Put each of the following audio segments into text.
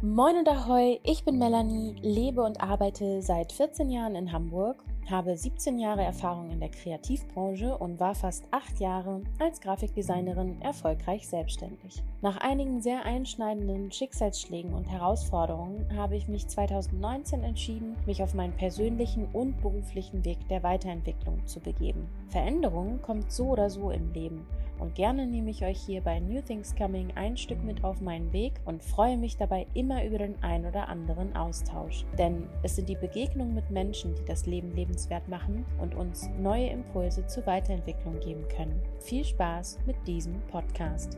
Moin und Ahoi, ich bin Melanie, lebe und arbeite seit 14 Jahren in Hamburg, habe 17 Jahre Erfahrung in der Kreativbranche und war fast 8 Jahre als Grafikdesignerin erfolgreich selbstständig. Nach einigen sehr einschneidenden Schicksalsschlägen und Herausforderungen habe ich mich 2019 entschieden, mich auf meinen persönlichen und beruflichen Weg der Weiterentwicklung zu begeben. Veränderung kommt so oder so im Leben und gerne nehme ich euch hier bei New Things Coming ein Stück mit auf meinen Weg und freue mich dabei immer über den ein oder anderen Austausch. Denn es sind die Begegnungen mit Menschen, die das Leben lebenswert machen und uns neue Impulse zur Weiterentwicklung geben können. Viel Spaß mit diesem Podcast.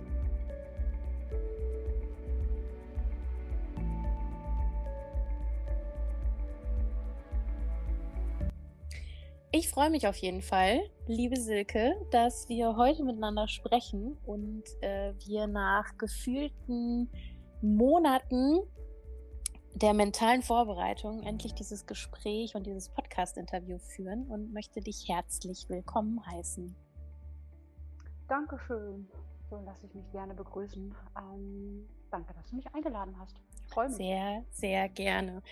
Ich freue mich auf jeden Fall, liebe Silke, dass wir heute miteinander sprechen und äh, wir nach gefühlten Monaten der mentalen Vorbereitung endlich dieses Gespräch und dieses Podcast-Interview führen und möchte dich herzlich willkommen heißen. Dankeschön. So lasse ich mich gerne begrüßen. Ähm, danke, dass du mich eingeladen hast. Ich freue mich. Sehr, sehr gerne.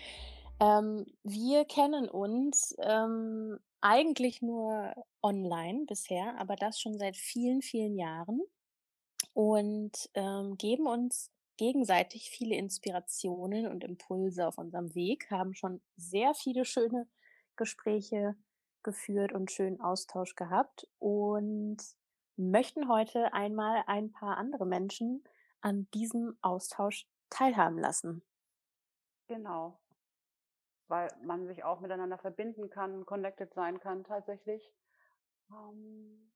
Ähm, wir kennen uns ähm, eigentlich nur online bisher, aber das schon seit vielen, vielen Jahren und ähm, geben uns gegenseitig viele Inspirationen und Impulse auf unserem Weg, haben schon sehr viele schöne Gespräche geführt und schönen Austausch gehabt und möchten heute einmal ein paar andere Menschen an diesem Austausch teilhaben lassen. Genau weil man sich auch miteinander verbinden kann, connected sein kann tatsächlich, ähm,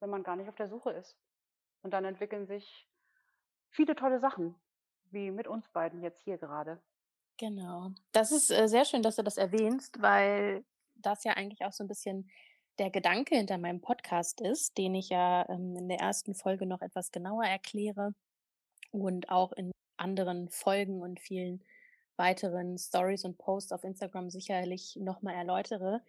wenn man gar nicht auf der Suche ist. Und dann entwickeln sich viele tolle Sachen, wie mit uns beiden jetzt hier gerade. Genau. Das ist äh, sehr schön, dass du das erwähnst, weil das ja eigentlich auch so ein bisschen der Gedanke hinter meinem Podcast ist, den ich ja ähm, in der ersten Folge noch etwas genauer erkläre und auch in anderen Folgen und vielen weiteren Stories und Posts auf Instagram sicherlich nochmal erläutere,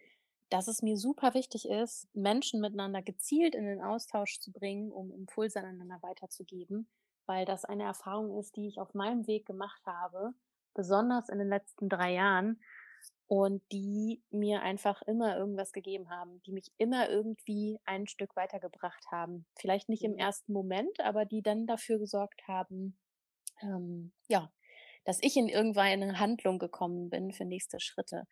dass es mir super wichtig ist, Menschen miteinander gezielt in den Austausch zu bringen, um Impulse aneinander weiterzugeben, weil das eine Erfahrung ist, die ich auf meinem Weg gemacht habe, besonders in den letzten drei Jahren und die mir einfach immer irgendwas gegeben haben, die mich immer irgendwie ein Stück weitergebracht haben. Vielleicht nicht im mhm. ersten Moment, aber die dann dafür gesorgt haben, ähm, ja, dass ich in irgendeine Handlung gekommen bin für nächste Schritte.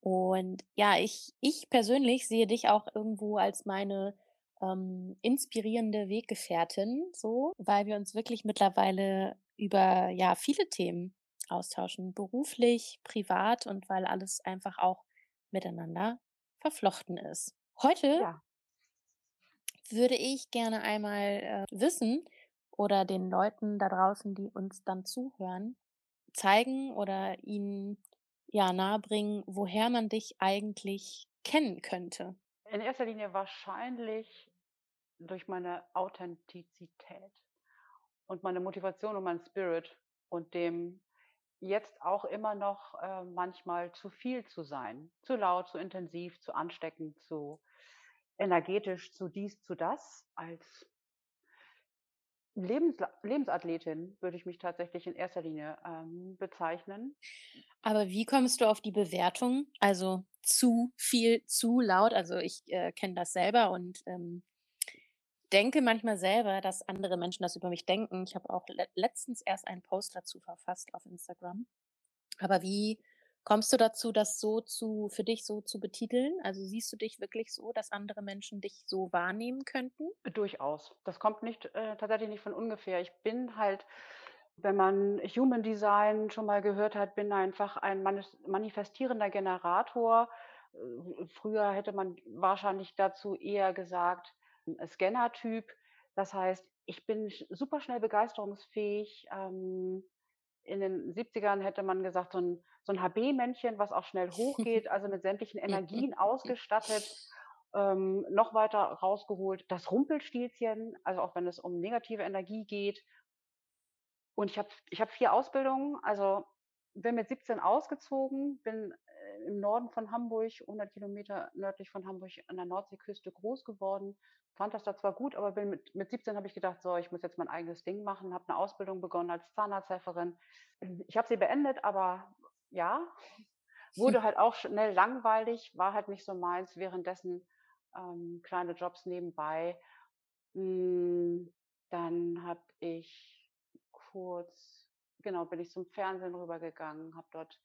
Und ja, ich, ich persönlich sehe dich auch irgendwo als meine ähm, inspirierende Weggefährtin, so, weil wir uns wirklich mittlerweile über ja viele Themen austauschen, beruflich, privat und weil alles einfach auch miteinander verflochten ist. Heute ja. würde ich gerne einmal äh, wissen oder den Leuten da draußen, die uns dann zuhören, zeigen oder ihnen ja nahebringen, woher man dich eigentlich kennen könnte? In erster Linie wahrscheinlich durch meine Authentizität und meine Motivation und mein Spirit und dem jetzt auch immer noch äh, manchmal zu viel zu sein, zu laut, zu intensiv, zu ansteckend, zu energetisch, zu dies, zu das als Lebens Lebensathletin würde ich mich tatsächlich in erster Linie ähm, bezeichnen. Aber wie kommst du auf die Bewertung? Also zu viel, zu laut. Also ich äh, kenne das selber und ähm, denke manchmal selber, dass andere Menschen das über mich denken. Ich habe auch le letztens erst einen Post dazu verfasst auf Instagram. Aber wie Kommst du dazu, das so zu, für dich so zu betiteln? Also siehst du dich wirklich so, dass andere Menschen dich so wahrnehmen könnten? Durchaus. Das kommt nicht, äh, tatsächlich nicht von ungefähr. Ich bin halt, wenn man Human Design schon mal gehört hat, bin einfach ein manifestierender Generator. Äh, früher hätte man wahrscheinlich dazu eher gesagt, Scanner-Typ. Das heißt, ich bin super schnell begeisterungsfähig. Ähm, in den 70ern hätte man gesagt, so ein, so ein HB-Männchen, was auch schnell hochgeht, also mit sämtlichen Energien ausgestattet, ähm, noch weiter rausgeholt. Das Rumpelstilzchen, also auch wenn es um negative Energie geht. Und ich habe ich hab vier Ausbildungen, also bin mit 17 ausgezogen, bin im Norden von Hamburg, 100 Kilometer nördlich von Hamburg an der Nordseeküste groß geworden. Fand das da zwar gut, aber bin mit, mit 17 habe ich gedacht, so, ich muss jetzt mein eigenes Ding machen, habe eine Ausbildung begonnen als Zahnarzthelferin. Ich habe sie beendet, aber ja, wurde halt auch schnell langweilig, war halt nicht so meins. Währenddessen ähm, kleine Jobs nebenbei. Hm, dann habe ich kurz, genau, bin ich zum Fernsehen rübergegangen, habe dort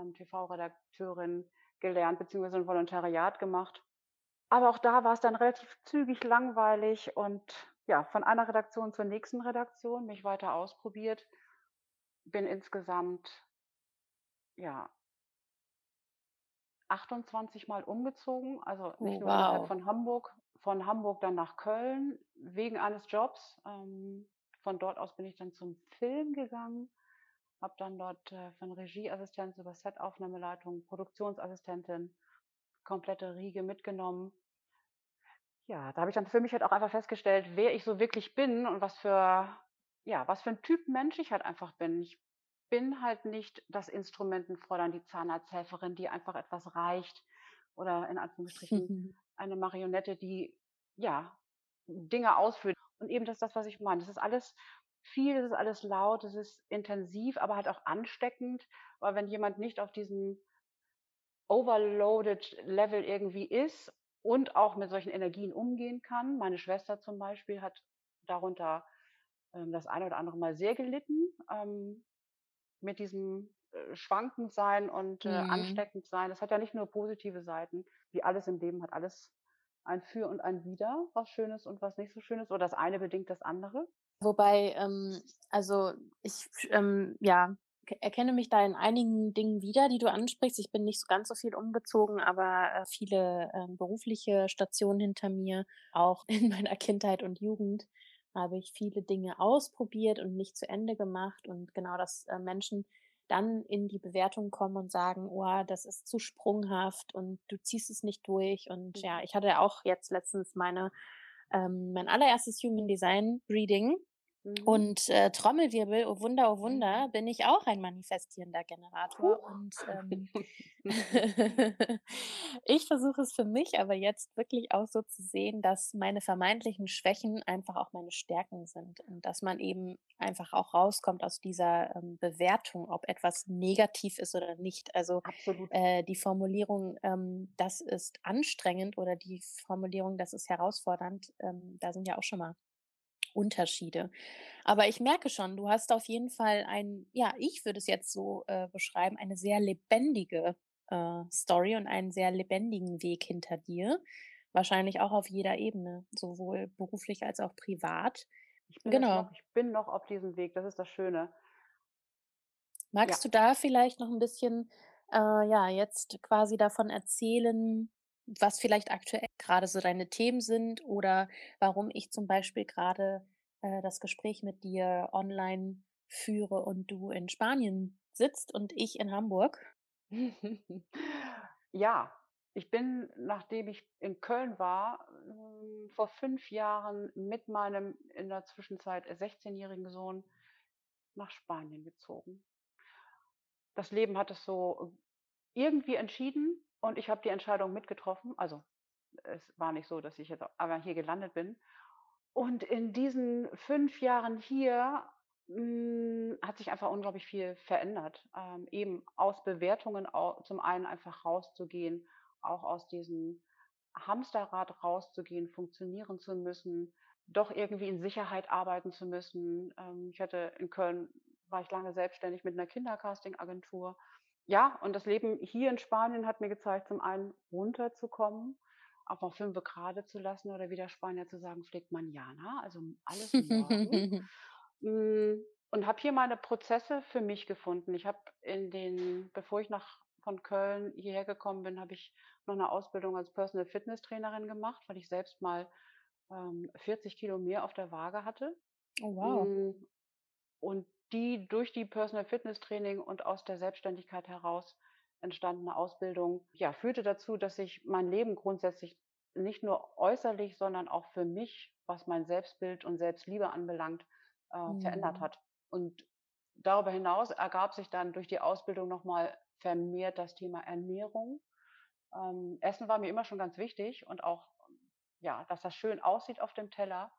ähm, TV-Redakteurin gelernt, beziehungsweise ein Volontariat gemacht. Aber auch da war es dann relativ zügig langweilig und ja, von einer Redaktion zur nächsten Redaktion mich weiter ausprobiert. Bin insgesamt ja 28 Mal umgezogen, also nicht Oh, nur innerhalb wow. von Hamburg, von Hamburg dann nach Köln wegen eines Jobs. Ähm, von dort aus bin ich dann zum Film gegangen, habe dann dort äh, von Regieassistenz über Setaufnahmeleitung, Produktionsassistentin, komplette Riege mitgenommen. Ja, da habe ich dann für mich halt auch einfach festgestellt, wer ich so wirklich bin und was für, ja, was für ein Typ Mensch ich halt einfach bin. Ich bin halt nicht das Instrumentenfräulein, die Zahnarzthelferin, die einfach etwas reicht oder in Anführungsstrichen eine Marionette, die ja Dinge ausführt. Und eben das ist das, was ich meine. Das ist alles viel, das ist alles laut, das ist intensiv, aber halt auch ansteckend, weil wenn jemand nicht auf diesem overloaded Level irgendwie ist und auch mit solchen Energien umgehen kann. Meine Schwester zum Beispiel hat darunter ähm, das eine oder andere Mal sehr gelitten, ähm, mit diesem äh, schwankend sein und äh, Mhm. ansteckend sein. Das hat ja nicht nur positive Seiten, wie alles im Leben hat alles ein Für und ein Wider, was Schönes und was nicht so Schönes, oder das eine bedingt das andere. Wobei, ähm, also ich, ähm, ja, erkenne mich da in einigen Dingen wieder, die du ansprichst. Ich bin nicht so ganz so viel umgezogen, aber äh, viele ähm, berufliche Stationen hinter mir. Auch in meiner Kindheit und Jugend habe ich viele Dinge ausprobiert und nicht zu Ende gemacht. Und genau, dass äh, Menschen dann in die Bewertung kommen und sagen, oh, das ist zu sprunghaft und du ziehst es nicht durch. Und ja, Mhm. ich hatte auch jetzt letztens meine, ähm, mein allererstes Human Design Reading Mhm. und, äh, Trommelwirbel, oh Wunder, oh Wunder, bin ich auch ein manifestierender Generator Huch. und, ähm, ich versuche es für mich aber jetzt wirklich auch so zu sehen, dass meine vermeintlichen Schwächen einfach auch meine Stärken sind und dass man eben einfach auch rauskommt aus dieser, ähm, Bewertung, ob etwas negativ ist oder nicht. Also, äh, die Formulierung, ähm, das ist anstrengend oder die Formulierung, das ist herausfordernd, ähm, da sind ja auch schon mal Unterschiede. Aber ich merke schon, du hast auf jeden Fall ein ja, ich würde es jetzt so, äh, beschreiben, eine sehr lebendige, äh, Story und einen sehr lebendigen Weg hinter dir. Wahrscheinlich auch auf jeder Ebene, sowohl beruflich als auch privat. Ich bin Genau. noch, ich bin noch auf diesem Weg, das ist das Schöne. Ja. Magst du da vielleicht noch ein bisschen, äh, ja, jetzt quasi davon erzählen, was vielleicht aktuell gerade so deine Themen sind oder warum ich zum Beispiel gerade äh, das Gespräch mit dir online führe und du in Spanien sitzt und ich in Hamburg? Ja, ich bin, nachdem ich in Köln war, hm, vor 5 Jahren mit meinem in der Zwischenzeit 16-jährigen Sohn nach Spanien gezogen. Das Leben hat es so irgendwie entschieden und ich habe die Entscheidung mitgetroffen. Also, es war nicht so, dass ich jetzt aber hier gelandet bin. Und in diesen 5 Jahren hier, hm, hat sich einfach unglaublich viel verändert. Ähm, eben aus Bewertungen au zum einen einfach rauszugehen, auch aus diesem Hamsterrad rauszugehen, funktionieren zu müssen, doch irgendwie in Sicherheit arbeiten zu müssen. Ähm, ich hatte in Köln war ich lange selbstständig mit 'ner Kindercasting-Agentur. Ja, und das Leben hier in Spanien hat mir gezeigt, zum einen runterzukommen, auch mal fünfe grade zu lassen oder wie der Spanier zu sagen pflegt, mañana, also alles morgen. Hm, und habe hier meine Prozesse für mich gefunden. Ich habe in den bevor ich nach von Köln hierher gekommen bin, habe ich noch 'ne Ausbildung als Personal Fitness Trainerin gemacht, weil ich selbst mal, ähm, 40 Kilo mehr auf der Waage hatte. Oh, wow. Und die durch die Personal Fitness Training und aus der Selbstständigkeit heraus entstandene Ausbildung, ja, führte dazu, dass sich mein Leben grundsätzlich nicht nur äußerlich, sondern auch für mich, was mein Selbstbild und Selbstliebe anbelangt, äh, verändert Mhm. hat. Und darüber hinaus ergab sich dann durch die Ausbildung nochmal vermehrt das Thema Ernährung. Ähm, Essen war mir immer schon ganz wichtig und auch, ja, dass das schön aussieht auf dem Teller.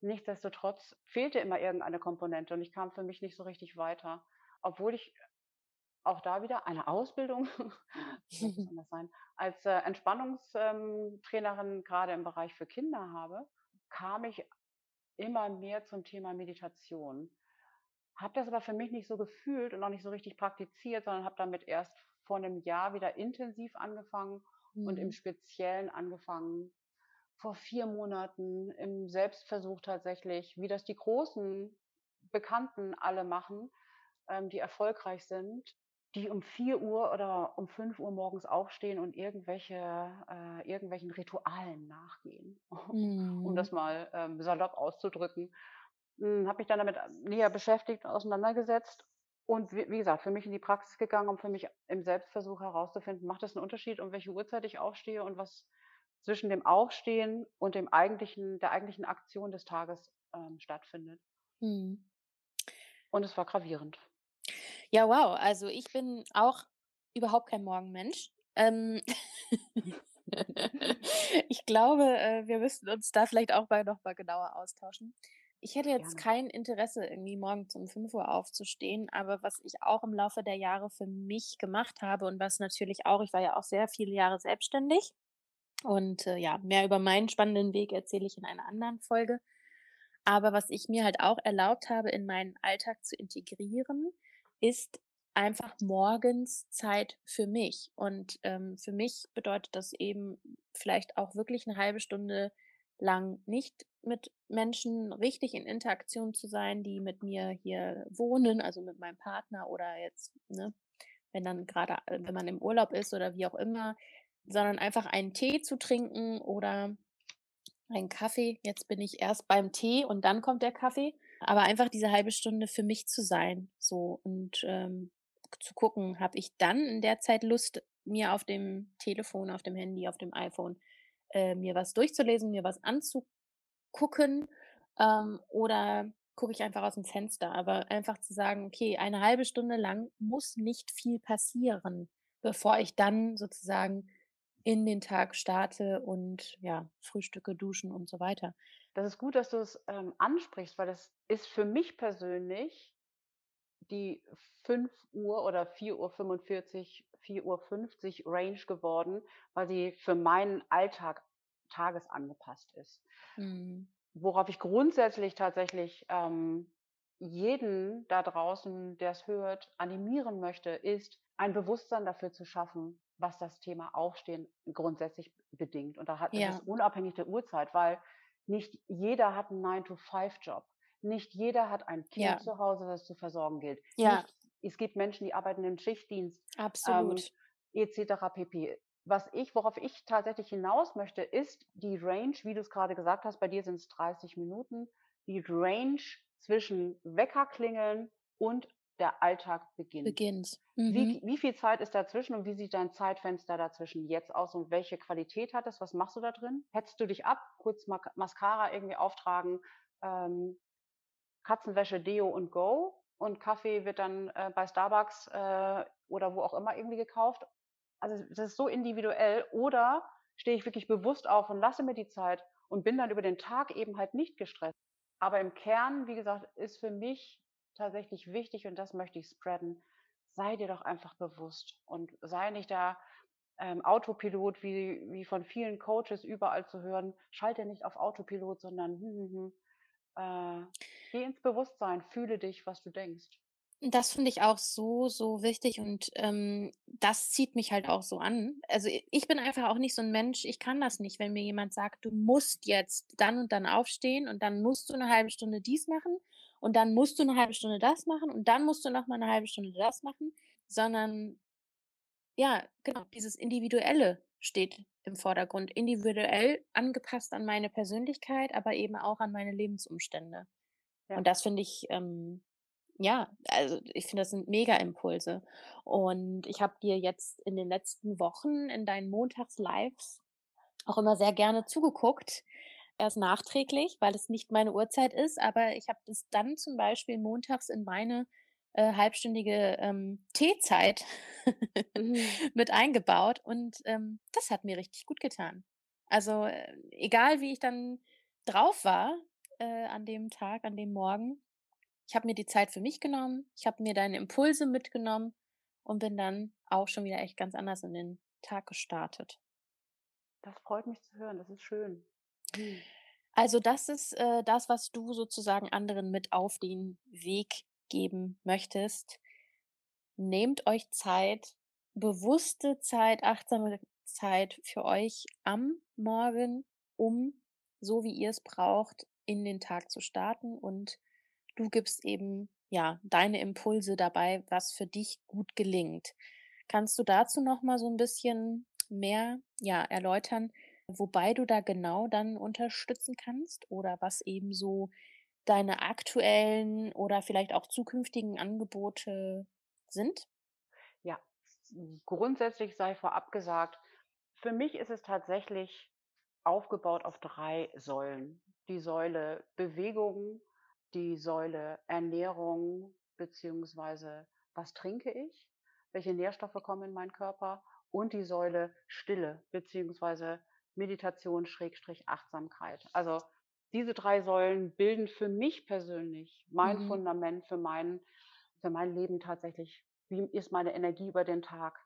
Nichtsdestotrotz fehlte immer irgendeine Komponente und ich kam für mich nicht so richtig weiter, obwohl ich auch da wieder eine Ausbildung, anders sein, als äh, Entspannungstrainerin ähm, gerade im Bereich für Kinder habe, kam ich immer mehr zum Thema Meditation. Habe das aber für mich nicht so gefühlt und auch nicht so richtig praktiziert, sondern habe damit erst vor einem Jahr wieder intensiv angefangen mhm. und im mhm. Speziellen angefangen, vor vier Monaten im Selbstversuch tatsächlich, wie das die großen Bekannten alle machen, ähm, die erfolgreich sind, die um 4 Uhr oder um 5 Uhr morgens aufstehen und irgendwelche, äh, irgendwelchen Ritualen nachgehen, mhm. um das mal ähm, salopp auszudrücken. Hm, habe mich dann damit näher beschäftigt, auseinandergesetzt und wie, wie, gesagt, für mich in die Praxis gegangen, um für mich im Selbstversuch herauszufinden, macht es einen Unterschied, um welche Uhrzeit ich aufstehe und was zwischen dem Aufstehen und dem eigentlichen, der eigentlichen Aktion des Tages ähm, stattfindet. Mhm. Und es war gravierend. Ja, wow. Also ich bin auch überhaupt kein Morgenmensch. Ähm, ich glaube, äh, wir müssten uns da vielleicht auch mal noch mal genauer austauschen. Ich hätte jetzt Gerne. kein Interesse, irgendwie morgens um 5 Uhr aufzustehen, aber was ich auch im Laufe der Jahre für mich gemacht habe und was natürlich auch, ich war ja auch sehr viele Jahre selbstständig und äh, ja, mehr über meinen spannenden Weg erzähle ich in einer anderen Folge. Aber was ich mir halt auch erlaubt habe, in meinen Alltag zu integrieren, ist einfach morgens Zeit für mich. Und ähm, für mich bedeutet das eben vielleicht auch wirklich eine halbe Stunde lang nicht mit Menschen richtig in Interaktion zu sein, die mit mir hier wohnen, also mit meinem Partner oder jetzt, ne, wenn dann gerade, äh, wenn man im Urlaub ist oder wie auch immer, sondern einfach einen Tee zu trinken oder einen Kaffee. Jetzt bin ich erst beim Tee und dann kommt der Kaffee. Aber einfach diese halbe Stunde für mich zu sein, so und ähm, zu gucken, habe ich dann in der Zeit Lust, mir auf dem Telefon, auf dem Handy, auf dem iPhone äh, mir was durchzulesen, mir was anzugucken ähm, oder gucke ich einfach aus dem Fenster. Aber einfach zu sagen, okay, eine halbe Stunde lang muss nicht viel passieren, bevor ich dann sozusagen in den Tag starte und ja, frühstücke, duschen und so weiter. Das ist gut, dass du es ähm, ansprichst, weil das ist für mich persönlich die 5 Uhr oder 4.45 Uhr, 4.50 Uhr Range geworden, weil sie für meinen Alltag tagesangepasst ist. Mhm. Worauf ich grundsätzlich tatsächlich ähm, jeden da draußen, der es hört, animieren möchte, ist, ein Bewusstsein dafür zu schaffen, was das Thema Aufstehen grundsätzlich bedingt. Und da hat ja. es unabhängig der Uhrzeit, weil nicht jeder hat einen 9-to-5-Job. Nicht jeder hat ein Kind ja. zu Hause, das zu versorgen gilt. Ja. Nicht, es gibt Menschen, die arbeiten im Schichtdienst. Absolut. Ähm, etc. pp. Was ich, worauf ich tatsächlich hinaus möchte, ist die Range, wie du es gerade gesagt hast, bei dir sind es 30 Minuten, die Range zwischen Weckerklingeln und der Alltag beginnt. Beginnt. Mhm. Wie, wie viel Zeit ist dazwischen und wie sieht dein Zeitfenster dazwischen jetzt aus und welche Qualität hat es? Was machst du da drin? Hetzt du dich ab, kurz Mascara irgendwie auftragen, ähm, Katzenwäsche, Deo und Go und Kaffee wird dann äh, bei Starbucks äh, oder wo auch immer irgendwie gekauft. Also das ist so individuell. Oder stehe ich wirklich bewusst auf und lasse mir die Zeit und bin dann über den Tag eben halt nicht gestresst. Aber im Kern, wie gesagt, ist für mich tatsächlich wichtig und das möchte ich spreaden. Sei dir doch einfach bewusst und sei nicht da ähm, Autopilot, wie, wie von vielen Coaches überall zu hören. Schalte nicht auf Autopilot, sondern hm, hm, hm, äh, geh ins Bewusstsein, fühle dich, was du denkst. Das finde ich auch so, so wichtig und ähm, das zieht mich halt auch so an. Also ich bin einfach auch nicht so ein Mensch, ich kann das nicht, wenn mir jemand sagt, du musst jetzt dann und dann aufstehen und dann musst du eine halbe Stunde dies machen und dann musst du eine halbe Stunde das machen und dann musst du noch mal eine halbe Stunde das machen, sondern ja, genau, dieses Individuelle steht im Vordergrund, individuell angepasst an meine Persönlichkeit, aber eben auch an meine Lebensumstände. Ja. Und das finde ich ähm, ja, also ich finde, das sind Mega-Impulse. Und ich habe dir jetzt in den letzten Wochen in deinen Montags-Lives auch immer sehr gerne zugeguckt. Erst nachträglich, weil es nicht meine Uhrzeit ist, aber ich habe das dann zum Beispiel montags in meine äh, halbstündige, ähm, Teezeit Mhm. mit eingebaut und, ähm, das hat mir richtig gut getan. Also, äh, egal wie ich dann drauf war, äh, an dem Tag, an dem Morgen, ich habe mir die Zeit für mich genommen, ich habe mir deine Impulse mitgenommen und bin dann auch schon wieder echt ganz anders in den Tag gestartet. Das freut mich zu hören, das ist schön. Also, das ist, äh, das, was du sozusagen anderen mit auf den Weg geben möchtest. Nehmt euch Zeit, bewusste Zeit, achtsame Zeit für euch am Morgen, um, so wie ihr es braucht, in den Tag zu starten und du gibst eben, ja, deine Impulse dabei, was für dich gut gelingt. Kannst du dazu noch mal so ein bisschen mehr, ja, erläutern, wobei du da genau dann unterstützen kannst oder was eben so deine aktuellen oder vielleicht auch zukünftigen Angebote sind? Ja, hm, grundsätzlich sei vorab gesagt, für mich ist es tatsächlich aufgebaut auf 3 Säulen. Die Säule Bewegung, die Säule Ernährung beziehungsweise was trinke ich, welche Nährstoffe kommen in meinen Körper und die Säule Stille beziehungsweise Meditation Schrägstrich Achtsamkeit. Also, diese 3 Säulen bilden für mich persönlich mein Mhm. Fundament für mein für mein Leben tatsächlich. Wie ist meine Energie über den Tag?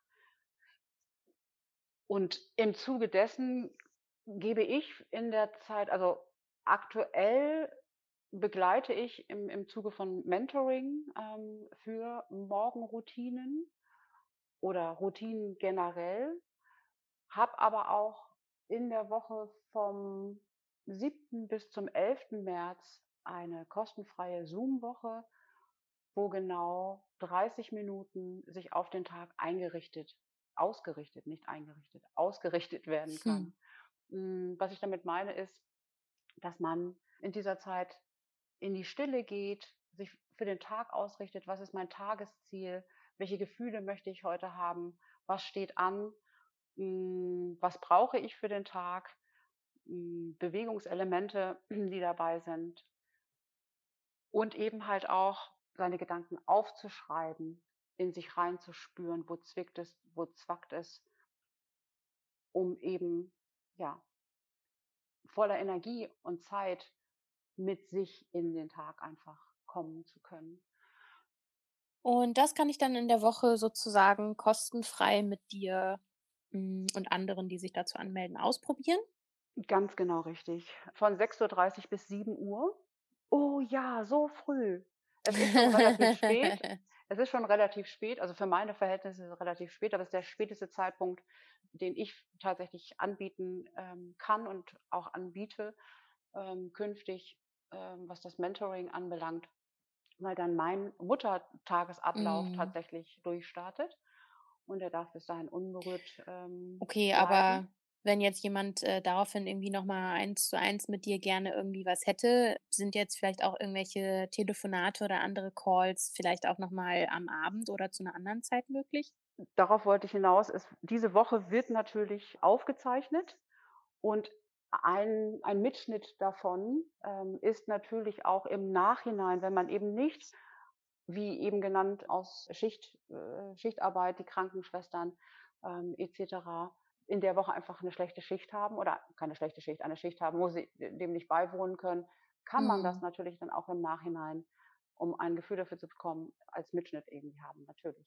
Und im Zuge dessen gebe ich in der Zeit also, aktuell begleite ich im im Zuge von Mentoring, ähm, für Morgenroutinen oder Routinen generell, habe aber auch in der Woche vom 7. bis zum 11. März eine kostenfreie Zoom-Woche, wo genau 30 Minuten sich auf den Tag eingerichtet ausgerichtet, nicht eingerichtet, ausgerichtet werden Hm. kann. Hm, was ich damit meine, ist, dass man in dieser Zeit in die Stille geht, sich für den Tag ausrichtet: „Was ist mein Tagesziel? Welche Gefühle möchte ich heute haben? Was steht an? Hm, was brauche ich für den Tag?“ Hm, Bewegungselemente, die dabei sind. Und eben halt auch seine Gedanken aufzuschreiben, in sich reinzuspüren, wo zwickt es, wo zwackt es, um eben, ja, voller Energie und Zeit mit sich in den Tag einfach kommen zu können. Und das kann ich dann in der Woche sozusagen kostenfrei mit dir, und anderen, die sich dazu anmelden, ausprobieren? Ganz genau richtig. Von 6:30 bis 7:00. Oh ja, so früh. Es ist schon relativ spät. Es ist schon relativ spät, also für meine Verhältnisse ist es relativ spät, aber es ist der späteste Zeitpunkt, den ich tatsächlich anbieten, ähm, kann und auch anbiete, ähm, künftig, ähm, was das Mentoring anbelangt, weil dann mein Muttertagesablauf Mhm. tatsächlich durchstartet und der darf bis dahin unberührt, ähm, Okay, bleiben. aber wenn jetzt jemand, äh, daraufhin irgendwie noch mal eins zu eins mit dir gerne irgendwie was hätte, sind jetzt vielleicht auch irgendwelche Telefonate oder andere Calls vielleicht auch noch mal am Abend oder zu 'ner anderen Zeit möglich? Darauf wollte ich hinaus. Es diese Woche wird natürlich aufgezeichnet und ein ein Mitschnitt davon, ähm, ist natürlich auch im Nachhinein, wenn man eben nicht, wie eben genannt, aus Schicht äh, Schichtarbeit, die Krankenschwestern, ähm, et cetera, in der Woche einfach 'ne schlechte Schicht haben oder keine schlechte Schicht, eine Schicht haben, wo sie dem nicht beiwohnen können, kann man das Mhm. natürlich dann auch im Nachhinein, um ein Gefühl dafür zu bekommen, als Mitschnitt irgendwie haben, natürlich.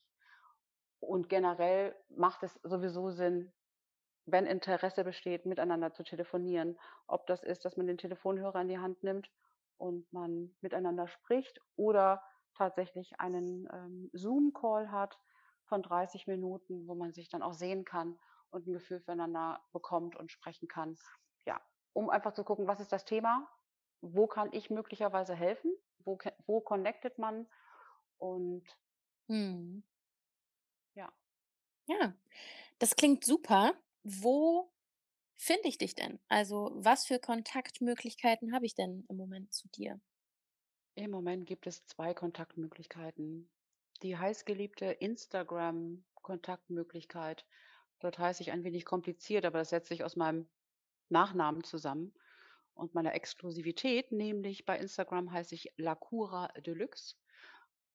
Und generell macht es sowieso Sinn, wenn Interesse besteht, miteinander zu telefonieren. Ob das ist, dass man den Telefonhörer in die Hand nimmt und man miteinander spricht oder tatsächlich einen, ähm, Zoom-Call hat von 30 Minuten, wo man sich dann auch sehen kann und 'n Gefühl füreinander bekommt und sprechen kann. Ja, um einfach zu gucken: Was ist das Thema? Wo kann ich möglicherweise helfen? Wo wo connectet man? Und Mhm. ja. Ja, das klingt super. Wo finde ich dich denn? Also, was für Kontaktmöglichkeiten habe ich denn im Moment zu dir? Im Moment gibt es 2 Kontaktmöglichkeiten. Die heißgeliebte Instagram-Kontaktmöglichkeit. Dort heiße ich ein wenig kompliziert, aber das setzt sich aus meinem Nachnamen zusammen und meiner Exklusivität, nämlich bei Instagram heiße ich Lakura Deluxe.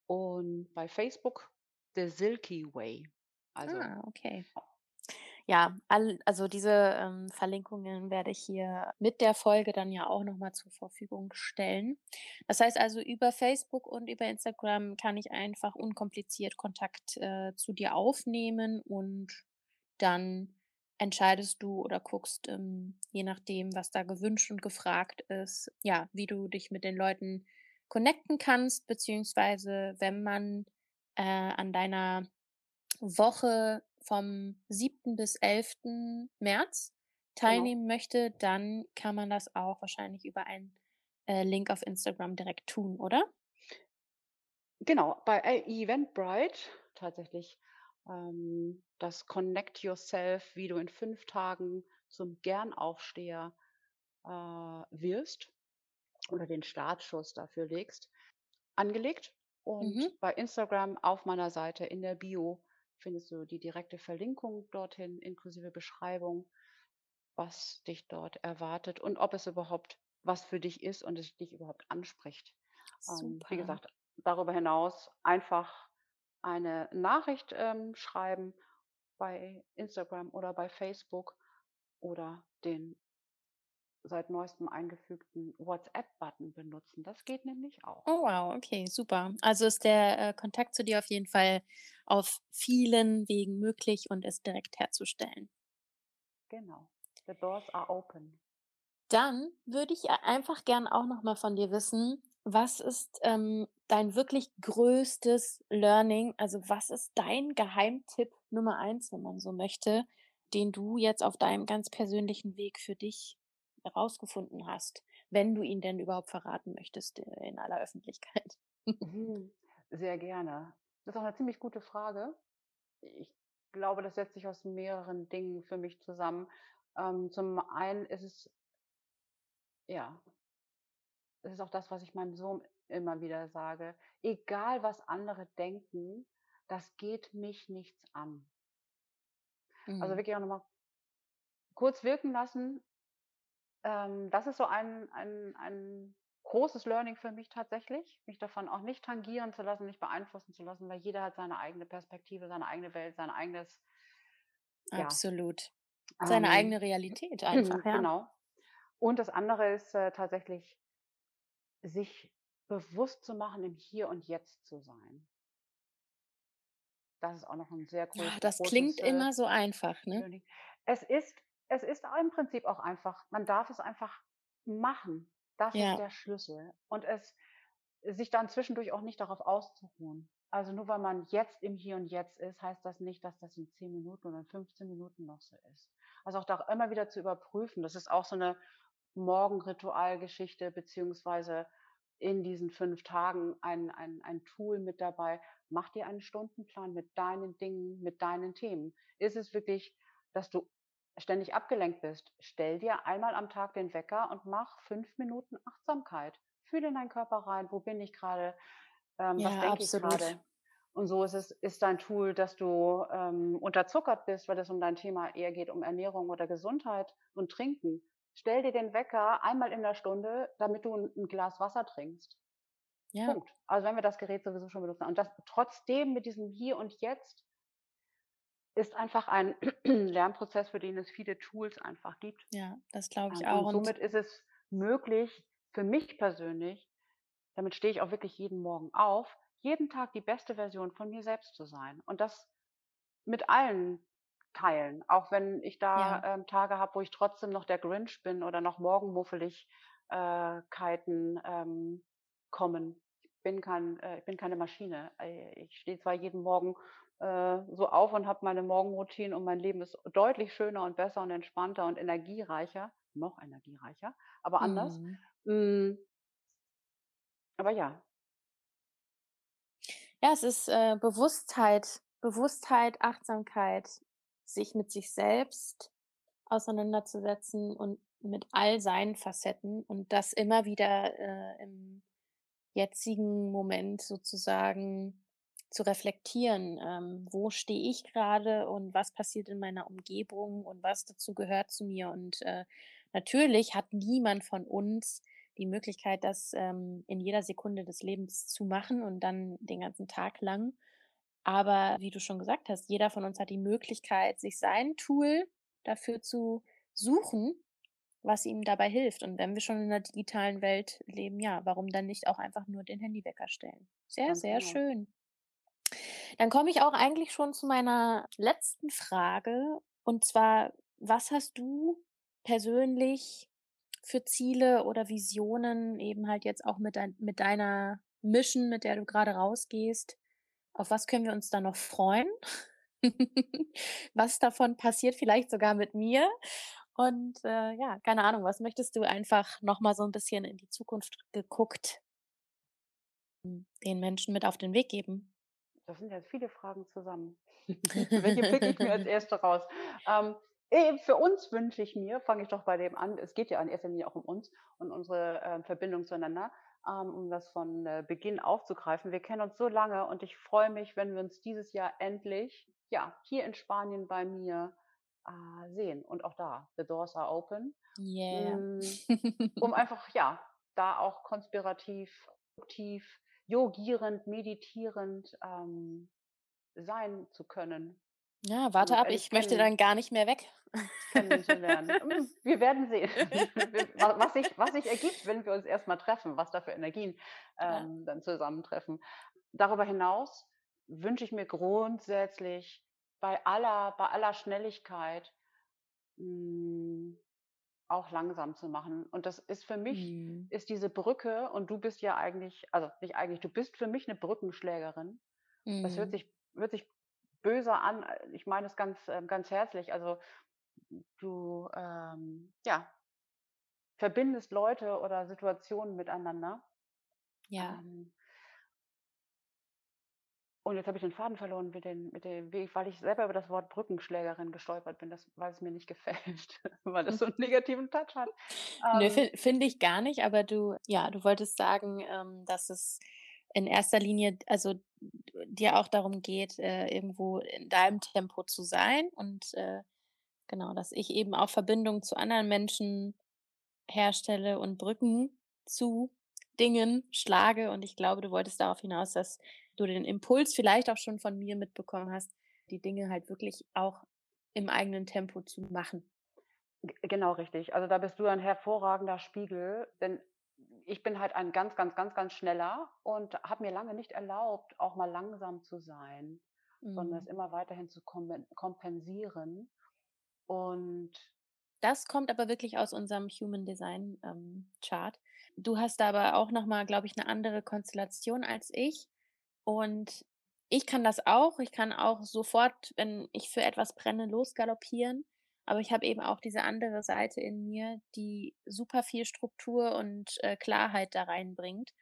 und bei Facebook The Silky Way. Also Ah, okay. Ja, all also diese, ähm, Verlinkungen werde ich hier mit der Folge dann ja auch noch mal zur Verfügung stellen. Das heißt also, über Facebook und über Instagram kann ich einfach unkompliziert Kontakt, äh, zu dir aufnehmen und dann entscheidest du oder guckst, ähm, je nachdem, was da gewünscht und gefragt ist, ja, wie du dich mit den Leuten connecten kannst, beziehungsweise wenn man, äh, an deiner Woche vom 7. bis 11. März genau. teilnehmen möchte, dann kann man das auch wahrscheinlich über einen, äh, Link auf Instagram direkt tun, oder? Genau, bei e Eventbrite tatsächlich, ähm, das Connect Yourself, wie du in 5 Tagen zum Gernaufsteher, äh, wirst oder den Startschuss dafür legst, angelegt. Mhm. Und bei Instagram auf meiner Seite in der Bio findest du die direkte Verlinkung dorthin inklusive Beschreibung, was dich dort erwartet und ob es überhaupt was für dich ist und es dich überhaupt anspricht. Ähm, wie Super. gesagt, darüber hinaus einfach eine Nachricht, ähm, schreiben bei Instagram oder bei Facebook oder den seit Neuestem eingefügten WhatsApp-Button benutzen. Das geht nämlich auch. Oh wow, okay, super. Also ist der, äh, Kontakt zu dir auf jeden Fall auf vielen Wegen möglich und ist direkt herzustellen. Genau. The doors are open. Dann würde ich a einfach gern auch noch mal von dir wissen, was ist, ähm, dein wirklich größtes Learning? Also, was ist dein Geheimtipp Nummer eins, wenn man so möchte, den du jetzt auf deinem ganz persönlichen Weg für dich herausgefunden hast, wenn du ihn denn überhaupt verraten möchtest, äh, in aller Öffentlichkeit? Mhm. Sehr gerne. Das ist auch eine ziemlich gute Frage. Ich glaube, das setzt sich aus mehreren Dingen für mich zusammen. Ähm, zum einen ist es ja, es ist auch das, was ich meinem Sohn immer wieder sage: „Egal, was andere denken, das geht mich nichts an.“ Also, Mhm. wirklich auch noch mal kurz wirken lassen. Ähm, das ist so ein ein ein großes Learning für mich tatsächlich, mich davon auch nicht tangieren zu lassen, nicht beeinflussen zu lassen, weil jeder hat seine eigene Perspektive, seine eigene Welt, sein eigenes ja, Absolut. Seine ähm, eigene Realität einfach, ja. genau. Und das andere ist, äh, tatsächlich sich bewusst zu machen, im Hier und Jetzt zu sein. Das ist auch noch 'n sehr Ah, groß das klingt großes, äh, immer so einfach, ne? Es ist es ist auch im Prinzip auch einfach. Man darf es einfach machen. Das ist Ja, der Schlüssel. Und es sich dann zwischendurch auch nicht darauf auszuruhen. Also, nur weil man jetzt im Hier und Jetzt ist, heißt das nicht, dass das in 10 Minuten oder in 15 Minuten noch so ist. Also, auch da immer wieder zu überprüfen. Das ist auch so 'ne Morgenritualgeschichte beziehungsweise in diesen 5 Tagen ein ein ein Tool mit dabei. Mach dir einen Stundenplan mit deinen Dingen, mit deinen Themen. Ist es wirklich, dass du ständig abgelenkt bist? Stell dir einmal am Tag den Wecker und mach 5 Minuten Achtsamkeit. Fühle in deinen Körper rein. Wo bin ich grade? Ähm, was ja, denke ich grade? Und so ist es ist dein Tool, dass du, ähm, unterzuckert bist, weil es um dein Thema eher geht, um Ernährung oder Gesundheit und Trinken. Stell dir den Wecker einmal in der Stunde, damit du 'n 'n Glas Wasser trinkst. Ja, Punkt. Also, wenn wir das Gerät sowieso schon benutzen und das trotzdem mit diesem Hier und Jetzt ist einfach ein Lernprozess, für den es viele Tools einfach gibt. ja, das glaube ich Ähm, auch und somit ist es möglich für mich persönlich damit stehe ich auch wirklich jeden Morgen auf, jeden Tag die beste Version von mir selbst zu sein und das mit allen teilen, auch wenn ich da, ja, ähm, Tage habe, wo ich trotzdem noch der Grinch bin oder noch Morgenmuffeligkeiten äh, ähm, kommen. Ich bin kein äh, ich bin keine Maschine. Äh, ich stehe zwar jeden Morgen, äh, so auf und habe meine Morgenroutine und mein Leben ist deutlich schöner und besser und entspannter und energiereicher noch energiereicher, aber anders. mhm. Hm, aber ja, Ja, es ist, äh, Bewusstheit Bewusstheit, Achtsamkeit, sich mit sich selbst auseinanderzusetzen und mit all seinen Facetten und das immer wieder, äh, im jetzigen Moment sozusagen zu reflektieren. Ähm, wo stehe ich gerade und was passiert in meiner Umgebung und was dazu gehört zu mir? Und, äh, natürlich hat niemand von uns die Möglichkeit, das ähm, in jeder Sekunde des Lebens zu machen und dann den ganzen Tag lang. Aber wie du schon gesagt hast, jeder von uns hat die Möglichkeit, sich sein Tool dafür zu suchen, was ihm dabei hilft. Und wenn wir schon in der digitalen Welt leben, ja, warum dann nicht auch einfach nur den Handywecker stellen? Sehr, Ganz sehr genau. schön. Dann komme ich auch eigentlich schon zu meiner letzten Frage. Und zwar, was hast du persönlich für Ziele oder Visionen eben halt jetzt auch mit, dein, mit deiner Mission, mit der du gerade rausgehst? Auf was können wir uns da noch freuen? Was davon passiert vielleicht sogar mit mir? Und, äh, ja, keine Ahnung, was möchtest du einfach noch mal so ein bisschen in die Zukunft geguckt, hm, den Menschen mit auf den Weg geben? Das sind jetzt viele Fragen zusammen. Welche picke ich mir als erste raus? Ähm, eh, für uns wünsche ich mir, fange ich doch bei dem an, es geht ja in erster Linie auch um uns und unsere ähm, Verbindung zueinander, ähm, um das von äh, Beginn aufzugreifen. Wir kennen uns so lange und ich freue mich, wenn wir uns dieses Jahr endlich, ja, hier in Spanien bei mir äh, sehen. Und auch da, the doors are open. Yeah. Mm, um einfach, ja, da auch konspirativ, aktiv, yogierend, meditierend ähm, sein zu können Ja, warte ab, ich möchte dann gar nicht mehr weg. Hm, Wir werden sehen, was sich, was sich ergibt, wenn wir uns erstmal treffen, was da für Energien ähm, dann zusammentreffen. Darüber hinaus wünsche ich mir grundsätzlich bei aller, bei aller Schnelligkeit mh, auch langsam zu machen. Und das ist für mich, Mhm. ist diese Brücke, und du bist ja eigentlich, also nicht eigentlich, du bist für mich eine Brückenschlägerin. Das hört Mhm. sich, hört sich böse an. äh, Ich meine es ganz, ähm, ganz herzlich. Also du, ähm, ja, verbindest Leute oder Situationen miteinander. Ja. Ähm, und jetzt habe ich den Faden verloren mit den, mit dem Weg, weil ich selber über das Wort Brückenschlägerin gestolpert bin, das, weil es mir nicht gefällt, weil das so einen negativen Touch hat. Ähm, fin finde ich gar nicht, aber du ja, du wolltest sagen, ähm, dass es in erster Linie also, dir auch darum geht, äh, irgendwo in deinem Tempo zu sein und, äh, genau, dass ich eben auch Verbindungen zu anderen Menschen herstelle und Brücken zu Dingen schlage. Und ich glaube, du wolltest darauf hinaus, dass du den Impuls vielleicht auch schon von mir mitbekommen hast, die Dinge halt wirklich auch im eigenen Tempo zu machen. Genau richtig. Also, da bist du ein hervorragender Spiegel, denn ich bin halt ein ganz, ganz, ganz, ganz schneller und habe mir lange nicht erlaubt, auch mal langsam zu sein, sondern es Mhm. immer weiterhin zu kompen kompensieren. Und Das kommt aber wirklich aus unserem Human Design, ähm, Chart. Du hast da aber auch noch mal, glaube ich, eine andere Konstellation als ich. Und ich kann das auch. Ich kann auch sofort, wenn ich für etwas brenne, losgaloppieren. Aber ich habe eben auch diese andere Seite in mir, die super viel Struktur und, äh, Klarheit da reinbringt.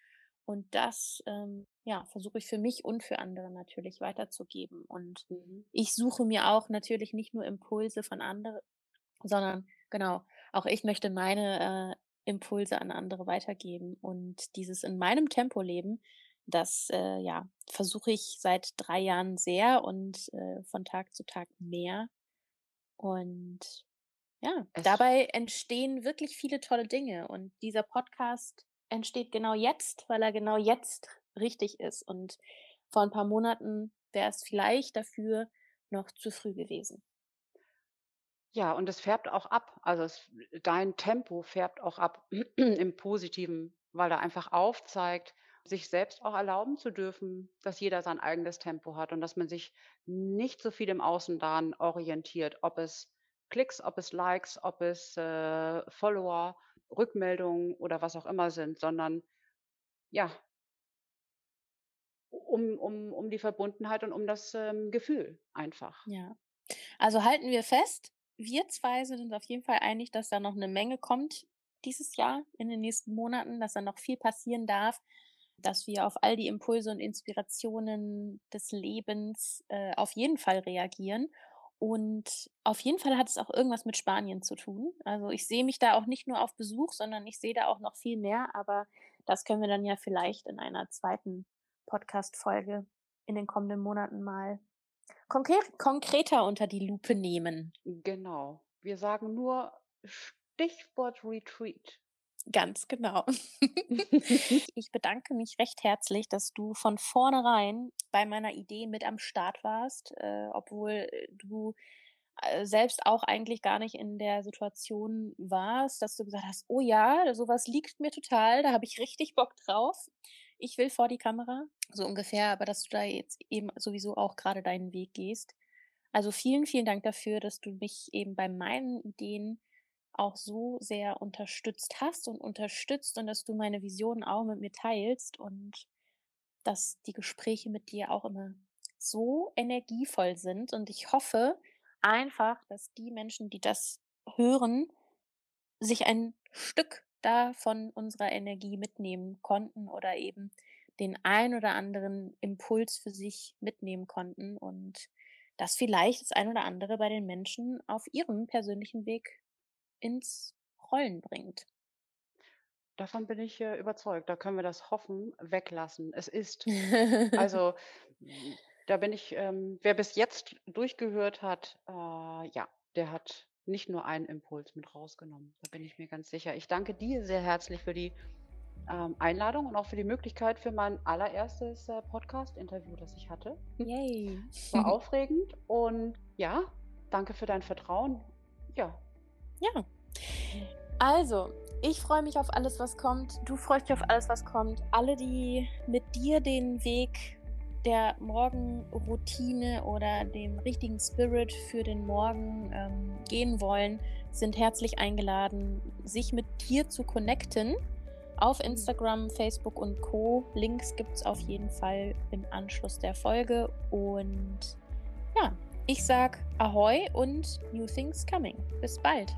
Und das, ähm, ja, versuche ich für mich und für andere natürlich weiterzugeben. Und mhm. ich suche mir auch natürlich nicht nur Impulse von anderen sondern genau, auch ich möchte meine, äh, Impulse an andere weitergeben und dieses in meinem Tempo leben, das, äh, ja, versuche ich seit 3 Jahren sehr und, äh, von Tag zu Tag mehr. Und ja, Es dabei entstehen wirklich viele tolle Dinge und dieser Podcast entsteht genau jetzt, weil er genau jetzt richtig ist und vor ein paar Monaten wäre es vielleicht dafür noch zu früh gewesen. Ja, und es färbt auch ab. Also, es dein Tempo färbt auch ab im Positiven, weil er einfach aufzeigt, sich selbst auch erlauben zu dürfen, dass jeder sein eigenes Tempo hat und dass man sich nicht so viel im Außen daran orientiert, ob es Klicks, ob es Likes, ob es, äh, Follower, Rückmeldungen oder was auch immer sind, sondern ja, um um um die Verbundenheit und um das, ähm, Gefühl einfach. Ja. Also halten wir fest, wir 2 sind uns auf jeden Fall einig, dass da noch eine Menge kommt dieses Jahr, in den nächsten Monaten, dass da noch viel passieren darf, dass wir auf all die Impulse und Inspirationen des Lebens, äh, auf jeden Fall reagieren. Und auf jeden Fall hat es auch irgendwas mit Spanien zu tun. Also, ich sehe mich da auch nicht nur auf Besuch, sondern ich sehe da auch noch viel mehr, aber das können wir dann ja vielleicht in einer zweiten Podcast-Folge in den kommenden Monaten mal konkre konkreter unter die Lupe nehmen. Genau. Wir sagen nur Stichwort Retreat. Ganz genau. Ich bedanke mich recht herzlich, dass du von vornherein bei meiner Idee mit am Start warst, äh, obwohl, äh, du, äh, selbst auch eigentlich gar nicht in der Situation warst, dass du gesagt hast: „Oh ja, so was liegt mir total, da habe ich richtig Bock drauf. Ich will vor die Kamera“, so ungefähr, aber dass du da jetzt eben sowieso auch grade deinen Weg gehst. Also, vielen, vielen Dank dafür, dass du mich eben bei meinen Ideen auch so sehr unterstützt hast und unterstützt und dass du meine Visionen auch mit mir teilst und dass die Gespräche mit dir auch immer so energievoll sind. Und ich hoffe einfach, dass die Menschen, die das hören, sich ein Stück davon unserer Energie mitnehmen konnten oder eben den ein oder anderen Impuls für sich mitnehmen konnten und dass vielleicht das ein oder andere bei den Menschen auf ihrem persönlichen Weg ins Rollen bringt. Davon bin ich, äh, überzeugt. Da können wir das Hoffen weglassen. Es ist. Also, hm, da bin ich ähm, wer bis jetzt durchgehört hat, äh, ja, der hat nicht nur einen Impuls mit rausgenommen. Da bin ich mir ganz sicher. Ich danke dir sehr herzlich für die, ähm, Einladung und auch für die Möglichkeit für mein allererstes, äh, Podcast-Interview, das ich hatte. Yay. War aufregend und ja, danke für dein Vertrauen. Ja. Ja. Also, ich freue mich auf alles, was kommt. Du freust dich auf alles, was kommt. Alle, die mit dir den Weg der Morgenroutine oder dem richtigen Spirit für den Morgen, ähm, gehen wollen, sind herzlich eingeladen, sich mit dir zu connecten auf. Instagram, Facebook und Co. Links gibt's auf jeden Fall im Anschluss der Folge und ja, ich sage Ahoi und New Things Coming. Bis bald.